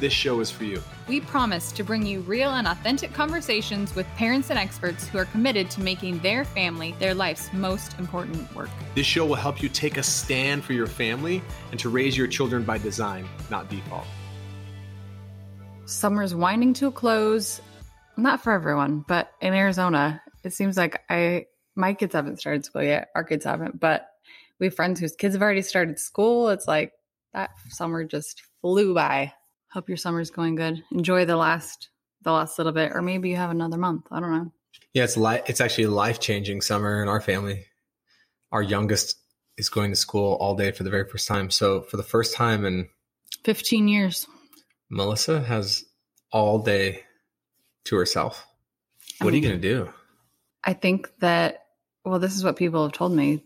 this show is for you. We promise to bring you real and authentic conversations with parents and experts who are committed to making their family their life's most important work. This show will help you take a stand for your family and to raise your children by design, not default. Summer's winding to a close. Not for everyone, but in Arizona, it seems like I my kids haven't started school yet. Our kids haven't, but we have friends whose kids have already started school. It's like that summer just flew by. Hope your summer's going good. Enjoy the last the last little bit, or maybe you have another month. I don't know. Yeah, it's li- it's actually a life changing summer in our family. Our youngest is going to school all day for the very first time. So for the first time in 15 years, Melissa has all day to herself. What are you going to do? I think that well, this is what people have told me.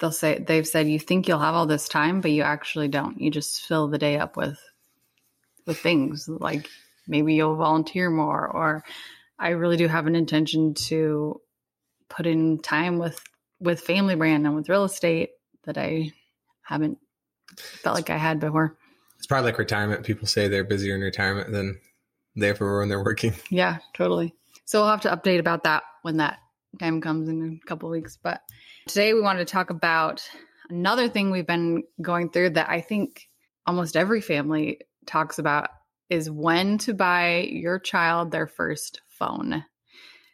They'll say they've said you think you'll have all this time, but you actually don't. You just fill the day up with with things like maybe you'll volunteer more or I really do have an intention to put in time with with family brand and with real estate that I haven't felt like I had before. It's probably like retirement. People say they're busier in retirement than they ever were when they're working. Yeah, totally. So we'll have to update about that when that time comes in a couple weeks. But today we wanted to talk about another thing we've been going through that I think almost every family talks about is when to buy your child their first phone.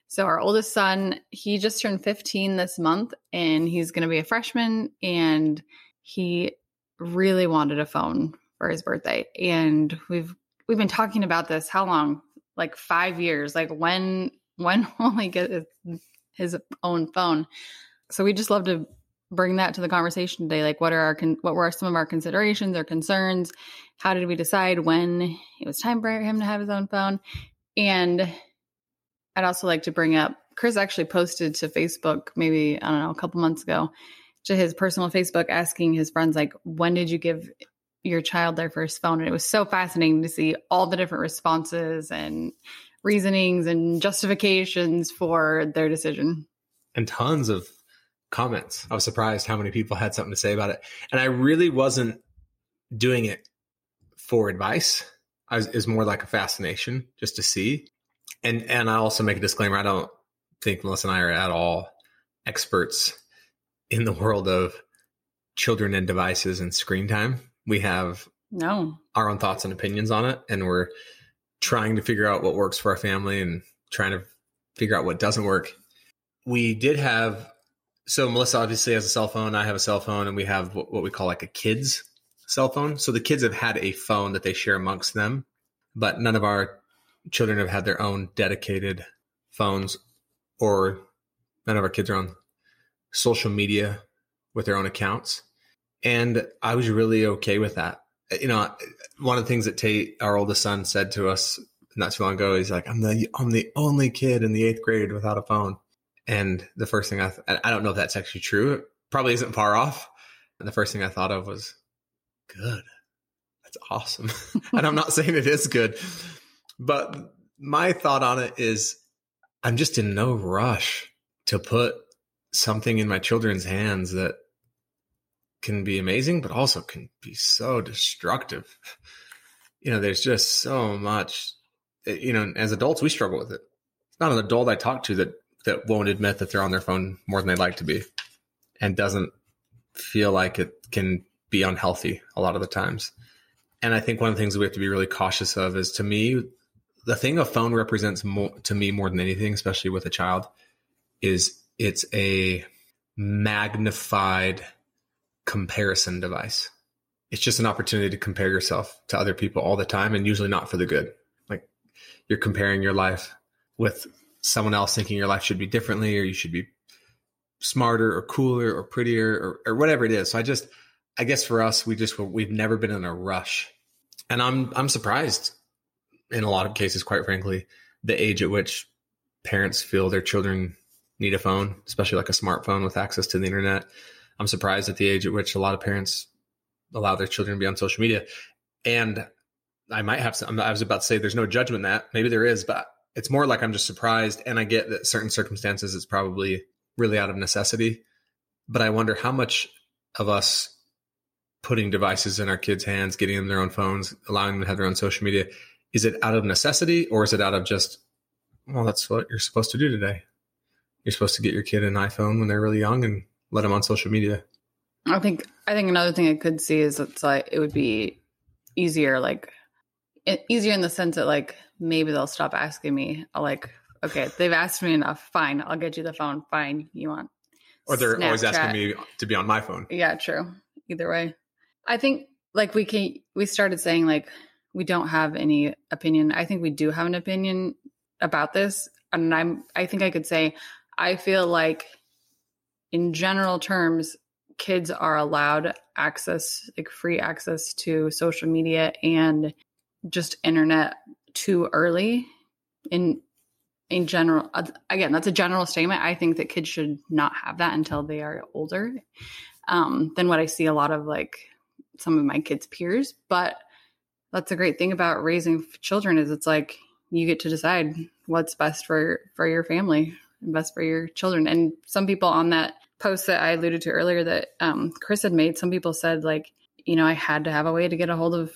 So our oldest son, he just turned 15 this month and he's going to be a freshman and he really wanted a phone for his birthday. And we've we've been talking about this how long? Like 5 years. Like when when will he get his, his own phone? So we just love to bring that to the conversation today like what are our con- what were some of our considerations or concerns how did we decide when it was time for him to have his own phone and i'd also like to bring up chris actually posted to facebook maybe i don't know a couple months ago to his personal facebook asking his friends like when did you give your child their first phone and it was so fascinating to see all the different responses and reasonings and justifications for their decision and tons of comments. I was surprised how many people had something to say about it. And I really wasn't doing it for advice. I was, it was more like a fascination just to see. And and I also make a disclaimer. I don't think Melissa and I are at all experts in the world of children and devices and screen time. We have no our own thoughts and opinions on it, and we're trying to figure out what works for our family and trying to figure out what doesn't work. We did have so Melissa obviously has a cell phone. I have a cell phone, and we have what, what we call like a kids cell phone. So the kids have had a phone that they share amongst them, but none of our children have had their own dedicated phones, or none of our kids are on social media with their own accounts. And I was really okay with that. You know, one of the things that Tate, our oldest son, said to us not too long ago, he's like, "I'm the I'm the only kid in the eighth grade without a phone." And the first thing I, th- I don't know if that's actually true. It probably isn't far off. And the first thing I thought of was good. That's awesome. and I'm not saying it is good, but my thought on it is I'm just in no rush to put something in my children's hands that can be amazing, but also can be so destructive. You know, there's just so much, eh, you know, as adults, we struggle with it. It's not an adult I talk to that that won't admit that they're on their phone more than they'd like to be and doesn't feel like it can be unhealthy a lot of the times. And I think one of the things we have to be really cautious of is to me, the thing a phone represents more, to me more than anything, especially with a child, is it's a magnified comparison device. It's just an opportunity to compare yourself to other people all the time and usually not for the good. Like you're comparing your life with someone else thinking your life should be differently or you should be smarter or cooler or prettier or, or whatever it is. So I just, I guess for us, we just, we've never been in a rush and I'm, I'm surprised in a lot of cases, quite frankly, the age at which parents feel their children need a phone, especially like a smartphone with access to the internet. I'm surprised at the age at which a lot of parents allow their children to be on social media. And I might have some, I was about to say there's no judgment that. Maybe there is, but it's more like I'm just surprised. And I get that certain circumstances it's probably really out of necessity. But I wonder how much of us putting devices in our kids' hands, getting them their own phones, allowing them to have their own social media, is it out of necessity or is it out of just, well, that's what you're supposed to do today? You're supposed to get your kid an iPhone when they're really young and let them on social media. I think I think another thing I could see is it's like it would be easier, like easier in the sense that like maybe they'll stop asking me. I'll like, okay, they've asked me enough. Fine, I'll get you the phone. Fine, you want? Or they're Snapchat. always asking me to be on my phone. Yeah, true. Either way, I think like we can. We started saying like we don't have any opinion. I think we do have an opinion about this, and I'm. I think I could say I feel like, in general terms, kids are allowed access, like free access to social media and just internet too early in in general again that's a general statement i think that kids should not have that until they are older um, than what i see a lot of like some of my kids peers but that's a great thing about raising children is it's like you get to decide what's best for for your family and best for your children and some people on that post that i alluded to earlier that um, chris had made some people said like you know i had to have a way to get a hold of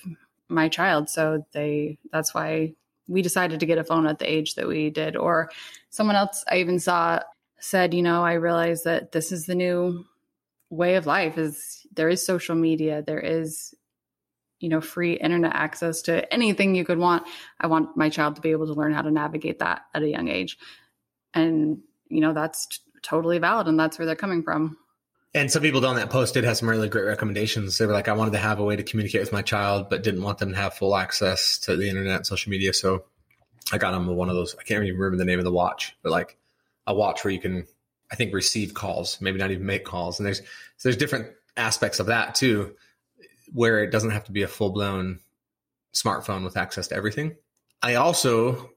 my child. So they that's why we decided to get a phone at the age that we did. Or someone else I even saw said, you know, I realized that this is the new way of life is there is social media, there is you know free internet access to anything you could want. I want my child to be able to learn how to navigate that at a young age. And you know, that's t- totally valid and that's where they're coming from. And some people on that post did have some really great recommendations. They were like, I wanted to have a way to communicate with my child, but didn't want them to have full access to the internet and social media. So I got them one of those. I can't even remember the name of the watch, but like a watch where you can, I think, receive calls, maybe not even make calls. And there's so there's different aspects of that too, where it doesn't have to be a full blown smartphone with access to everything. I also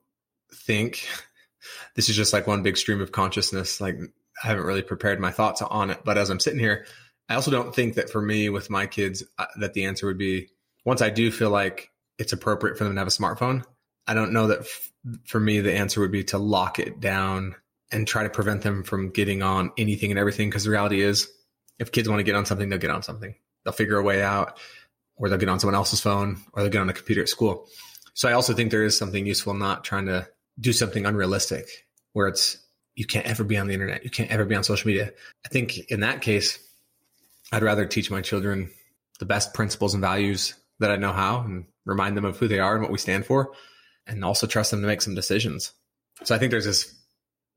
think this is just like one big stream of consciousness. Like I haven't really prepared my thoughts on it. But as I'm sitting here, I also don't think that for me with my kids uh, that the answer would be once I do feel like it's appropriate for them to have a smartphone. I don't know that f- for me the answer would be to lock it down and try to prevent them from getting on anything and everything. Because the reality is, if kids want to get on something, they'll get on something. They'll figure a way out, or they'll get on someone else's phone, or they'll get on a computer at school. So I also think there is something useful not trying to do something unrealistic where it's you can't ever be on the internet. You can't ever be on social media. I think in that case, I'd rather teach my children the best principles and values that I know how and remind them of who they are and what we stand for, and also trust them to make some decisions. So I think there's this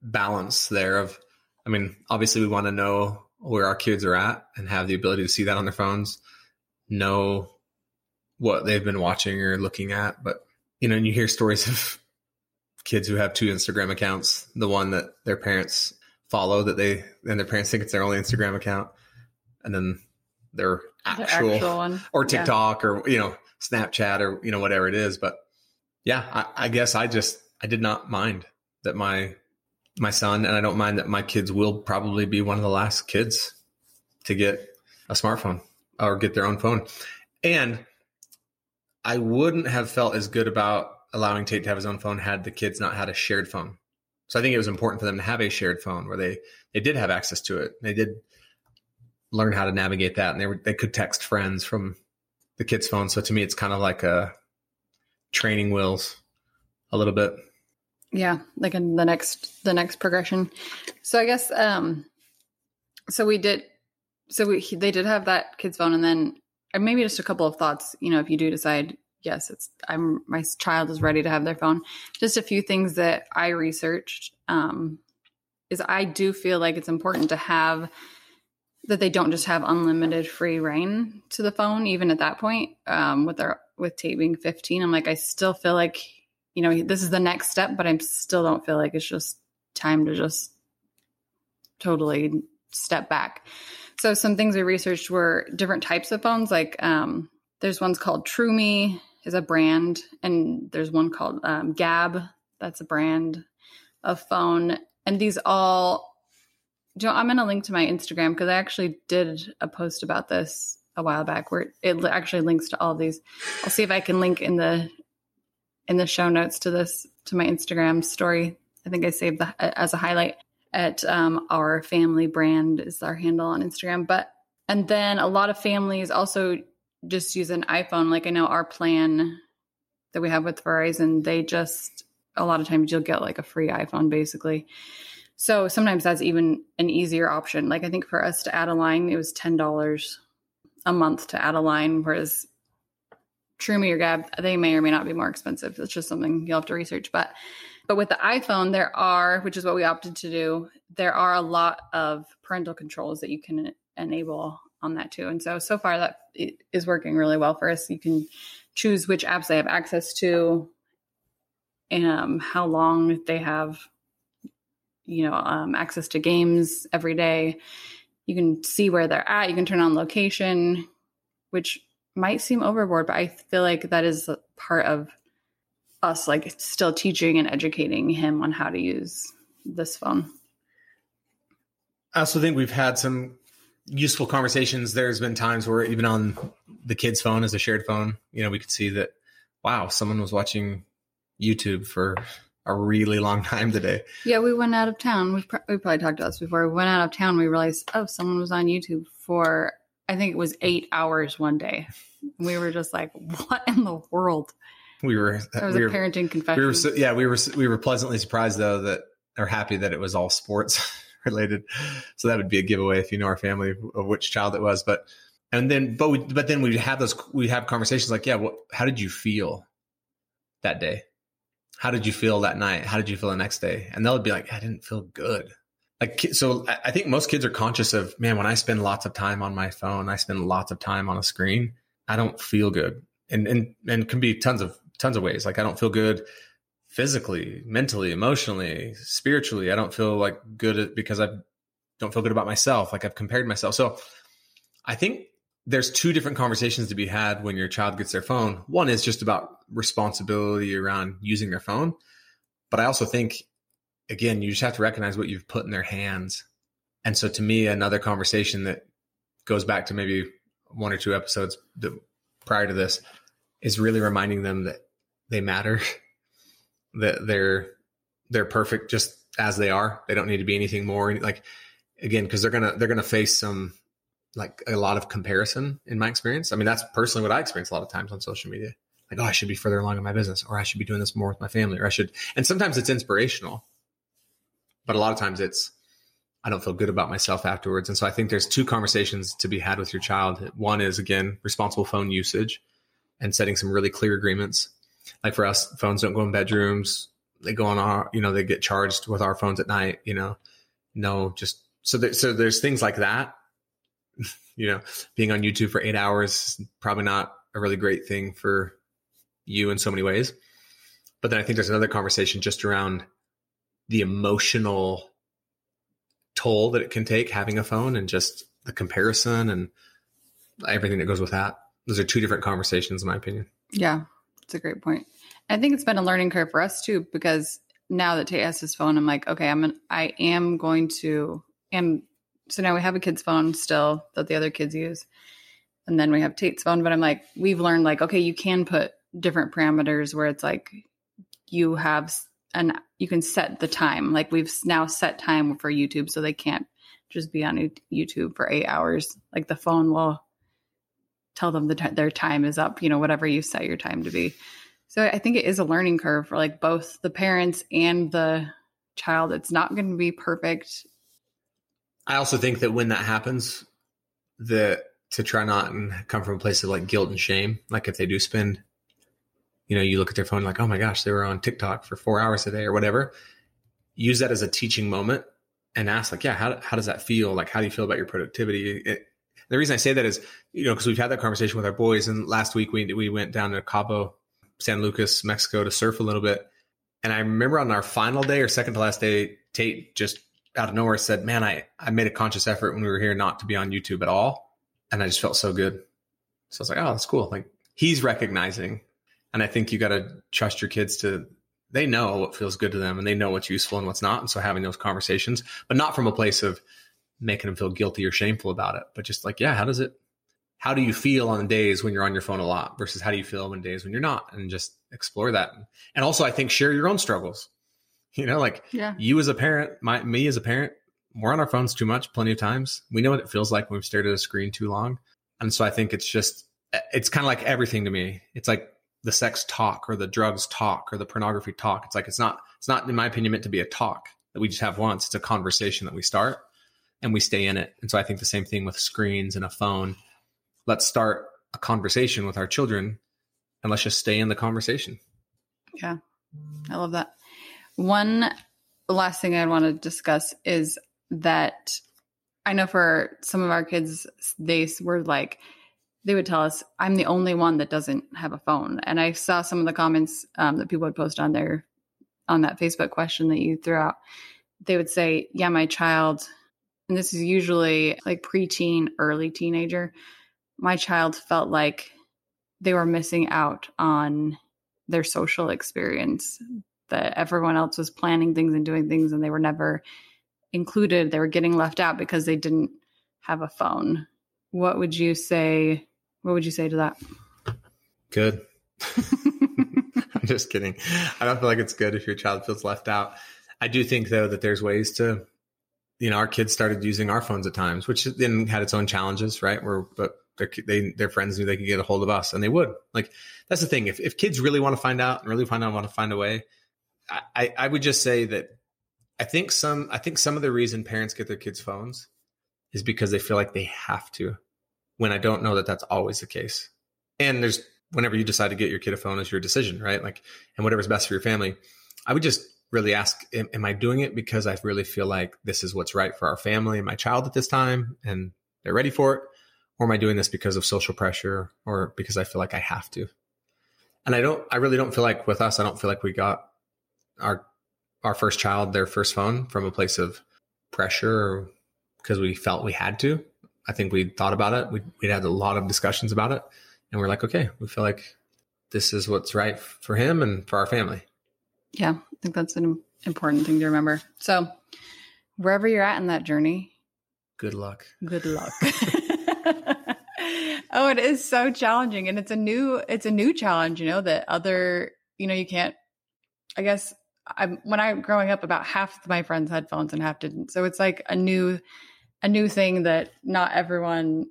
balance there of, I mean, obviously we want to know where our kids are at and have the ability to see that on their phones, know what they've been watching or looking at. But, you know, and you hear stories of kids who have two Instagram accounts, the one that their parents follow that they and their parents think it's their only Instagram account, and then their actual, actual one. or TikTok yeah. or you know Snapchat or you know whatever it is. But yeah, I, I guess I just I did not mind that my my son and I don't mind that my kids will probably be one of the last kids to get a smartphone or get their own phone. And I wouldn't have felt as good about allowing Tate to have his own phone had the kids not had a shared phone. So I think it was important for them to have a shared phone where they they did have access to it. They did learn how to navigate that, and they were they could text friends from the kids' phone. So to me, it's kind of like a training wheels a little bit. Yeah, like in the next the next progression. So I guess um so we did so we they did have that kids phone and then maybe just a couple of thoughts, you know, if you do decide yes, it's I'm my child is ready to have their phone. Just a few things that I researched um, is I do feel like it's important to have that they don't just have unlimited free reign to the phone, even at that point. Um, with their with Tate being 15, I'm like I still feel like you know this is the next step, but I still don't feel like it's just time to just totally step back. So some things we researched were different types of phones, like um, there's ones called Troomi, is a brand, and there's one called um, Gabb. That's a brand. a phone. And these all, Joe, I'm going to link to my Instagram because I actually did a post about this a while back where it actually links to all of these. I'll see if I can link in the in the show notes to this to my Instagram story. I think I saved that as a highlight at um, our family brand is our handle on Instagram. But and then a lot of families also just use an iPhone. Like I know our plan that we have with Verizon, they just a lot of times you'll get like a free iPhone basically. So sometimes that's even an easier option. Like I think for us to add a line, it was ten dollars a month to add a line, whereas Troomi or Gabb, they may or may not be more expensive. It's just something you'll have to research. But but with the iPhone, there are, which is what we opted to do, there are a lot of parental controls that you can enable on that too. And so so far that is working really well for us. You can choose which apps they have access to, um, how long they have, you know, um, access to games every day. You can see where they're at. You can turn on location, which might seem overboard, but I feel like that is part of us like still teaching and educating him on how to use this phone. I also think we've had some useful conversations. There's been times where even on the kid's phone as a shared phone, you know, we could see that, wow, someone was watching YouTube for a really long time today. Yeah, we went out of town. We've, pr- we probably talked about this before. We went out of town. We realized, oh, someone was on YouTube for, I think it was eight hours one day. We were just like, what in the world? We were, That uh, was we a were, parenting confession. we were, so, yeah, we were, we were pleasantly surprised though that, or happy that it was all sports related. So that would be a giveaway if you know our family of which child it was. But, and then, but we, but then we have those, we have conversations like, yeah, what, how did you feel that day? How did you feel that night? How did you feel the next day? And they'll be like, I didn't feel good. Like, so I- think most kids are conscious of, man, when I spend lots of time on my phone, I spend lots of time on a screen, I don't feel good. And, and, and can be tons of, tons of ways. Like I don't feel good physically, mentally, emotionally, spiritually. I don't feel like good because I don't feel good about myself. Like I've compared myself. So I think there's two different conversations to be had when your child gets their phone. One is just about responsibility around using their phone. But I also think, again, you just have to recognize what you've put in their hands. And so to me, another conversation that goes back to maybe one or two episodes prior to this is really reminding them that they matter, that they're they're perfect just as they are. They don't need to be anything more. Like again, because they're gonna they're gonna face some like a lot of comparison in my experience. I mean, that's personally what I experience a lot of times on social media. Like, oh, I should be further along in my business, or I should be doing this more with my family, or I should. And sometimes it's inspirational, but a lot of times it's I don't feel good about myself afterwards. And so I think there's two conversations to be had with your child. One is again responsible phone usage and setting some really clear agreements. Like for us, phones don't go in bedrooms. They go on our, you know, they get charged with our phones at night. You know, no, just so there, so there's things like that. you know, being on YouTube for eight hours probably not a really great thing for you in so many ways. But then I think there's another conversation just around the emotional toll that it can take having a phone and just the comparison and everything that goes with that. Those are two different conversations, in my opinion. Yeah, it's a great point. I think it's been a learning curve for us too, because now that Tate has his phone, I'm like, okay, I'm an, I am going to, and so now we have a kid's phone still that the other kids use, and then we have Tate's phone. But I'm like, we've learned like, okay, you can put different parameters where it's like you have and you can set the time. Like we've now set time for YouTube, so they can't just be on YouTube for eight hours. Like the phone will tell them that their time is up. You know, whatever you set your time to be. So I think it is a learning curve for like both the parents and the child. It's not going to be perfect. I also think that when that happens, that to try not and come from a place of like guilt and shame, like if they do spend, you know, you look at their phone like, oh my gosh, they were on TikTok for four hours a day or whatever. Use that as a teaching moment and ask like, yeah, how, how does that feel? Like, how do you feel about your productivity? It, the reason I say that is, you know, because we've had that conversation with our boys, and last week we we went down to Cabo, San Lucas, Mexico to surf a little bit, and I remember on our final day or second to last day, Tate just out of nowhere said, "Man, I I made a conscious effort when we were here not to be on YouTube at all," and I just felt so good. So I was like, "Oh, that's cool." Like he's recognizing, and I think you got to trust your kids to they know what feels good to them and they know what's useful and what's not. And so having those conversations, but not from a place of making them feel guilty or shameful about it, but just like, yeah, how does it, how do you feel on the days when you're on your phone a lot versus how do you feel on days when you're not? And just explore that. And also, I think share your own struggles. You know, like Yeah. you as a parent, my me as a parent, we're on our phones too much, plenty of times. We know what it feels like when we've stared at a screen too long. And so I think it's just, it's kind of like everything to me. It's like the sex talk or the drugs talk or the pornography talk. It's like, it's not, it's not, in my opinion, meant to be a talk that we just have once. It's a conversation that we start and we stay in it. And so I think the same thing with screens and a phone. Let's start a conversation with our children and let's just stay in the conversation. Yeah, I love that. One last thing I want to discuss is that I know for some of our kids, they were like, they would tell us, I'm the only one that doesn't have a phone. And I saw some of the comments um, that people would post on their, on that Facebook question that you threw out. They would say, Yeah, my child, and this is usually like preteen, early teenager, my child felt like they were missing out on their social experience that everyone else was planning things and doing things and they were never included they were getting left out because they didn't have a phone what would you say what would you say to that Good. I'm just kidding. I don't feel like it's good if your child feels left out. I do think though that there's ways to, you know, our kids started using our phones at times, which then had its own challenges, right? Where, but their, they, their friends knew they could get a hold of us and they would like, that's the thing. If, if kids really want to find out and really find out, want to find a way, I, I, I would just say that I think some, I think some of the reason parents get their kids phones is because they feel like they have to when I don't know that that's always the case. And there's whenever you decide to get your kid a phone is your decision, right? Like, and whatever's best for your family. I would just really ask, am, am I doing it because I really feel like this is what's right for our family and my child at this time and they're ready for it? Or am I doing this because of social pressure or because I feel like I have to? And I don't, I really don't feel like with us, I don't feel like we got our, our first child, their first phone from a place of pressure or because we felt we had to. I think we thought about it. We, we'd had a lot of discussions about it and we're like, okay, we feel like this is what's right for him and for our family. yeah i think that's an important thing to remember so wherever you're at in that journey Good luck. good luck oh it is so challenging and it's a new it's a new challenge you know that other you know you can't i guess i'm when i growing up about half of my friends had phones and half didn't so it's like a new a new thing that not everyone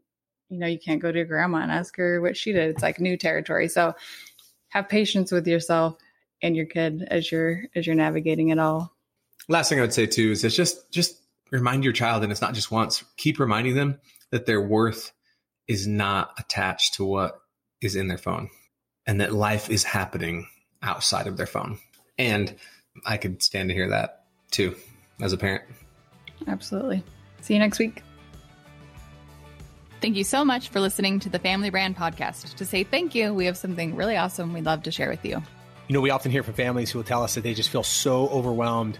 you know you can't go to your grandma and ask her what she did it's like new territory so have patience with yourself and your kid as you're as you're navigating it all Last thing I would say too is it's just just remind your child, and it's not just once. Keep reminding them that their worth is not attached to what is in their phone, and that life is happening outside of their phone. And I could stand to hear that too as a parent. absolutely see you next week Thank you so much for listening to the Family Brand Podcast. To say thank you, we have something really awesome we'd love to share with you. You know, we often hear from families who will tell us that they just feel so overwhelmed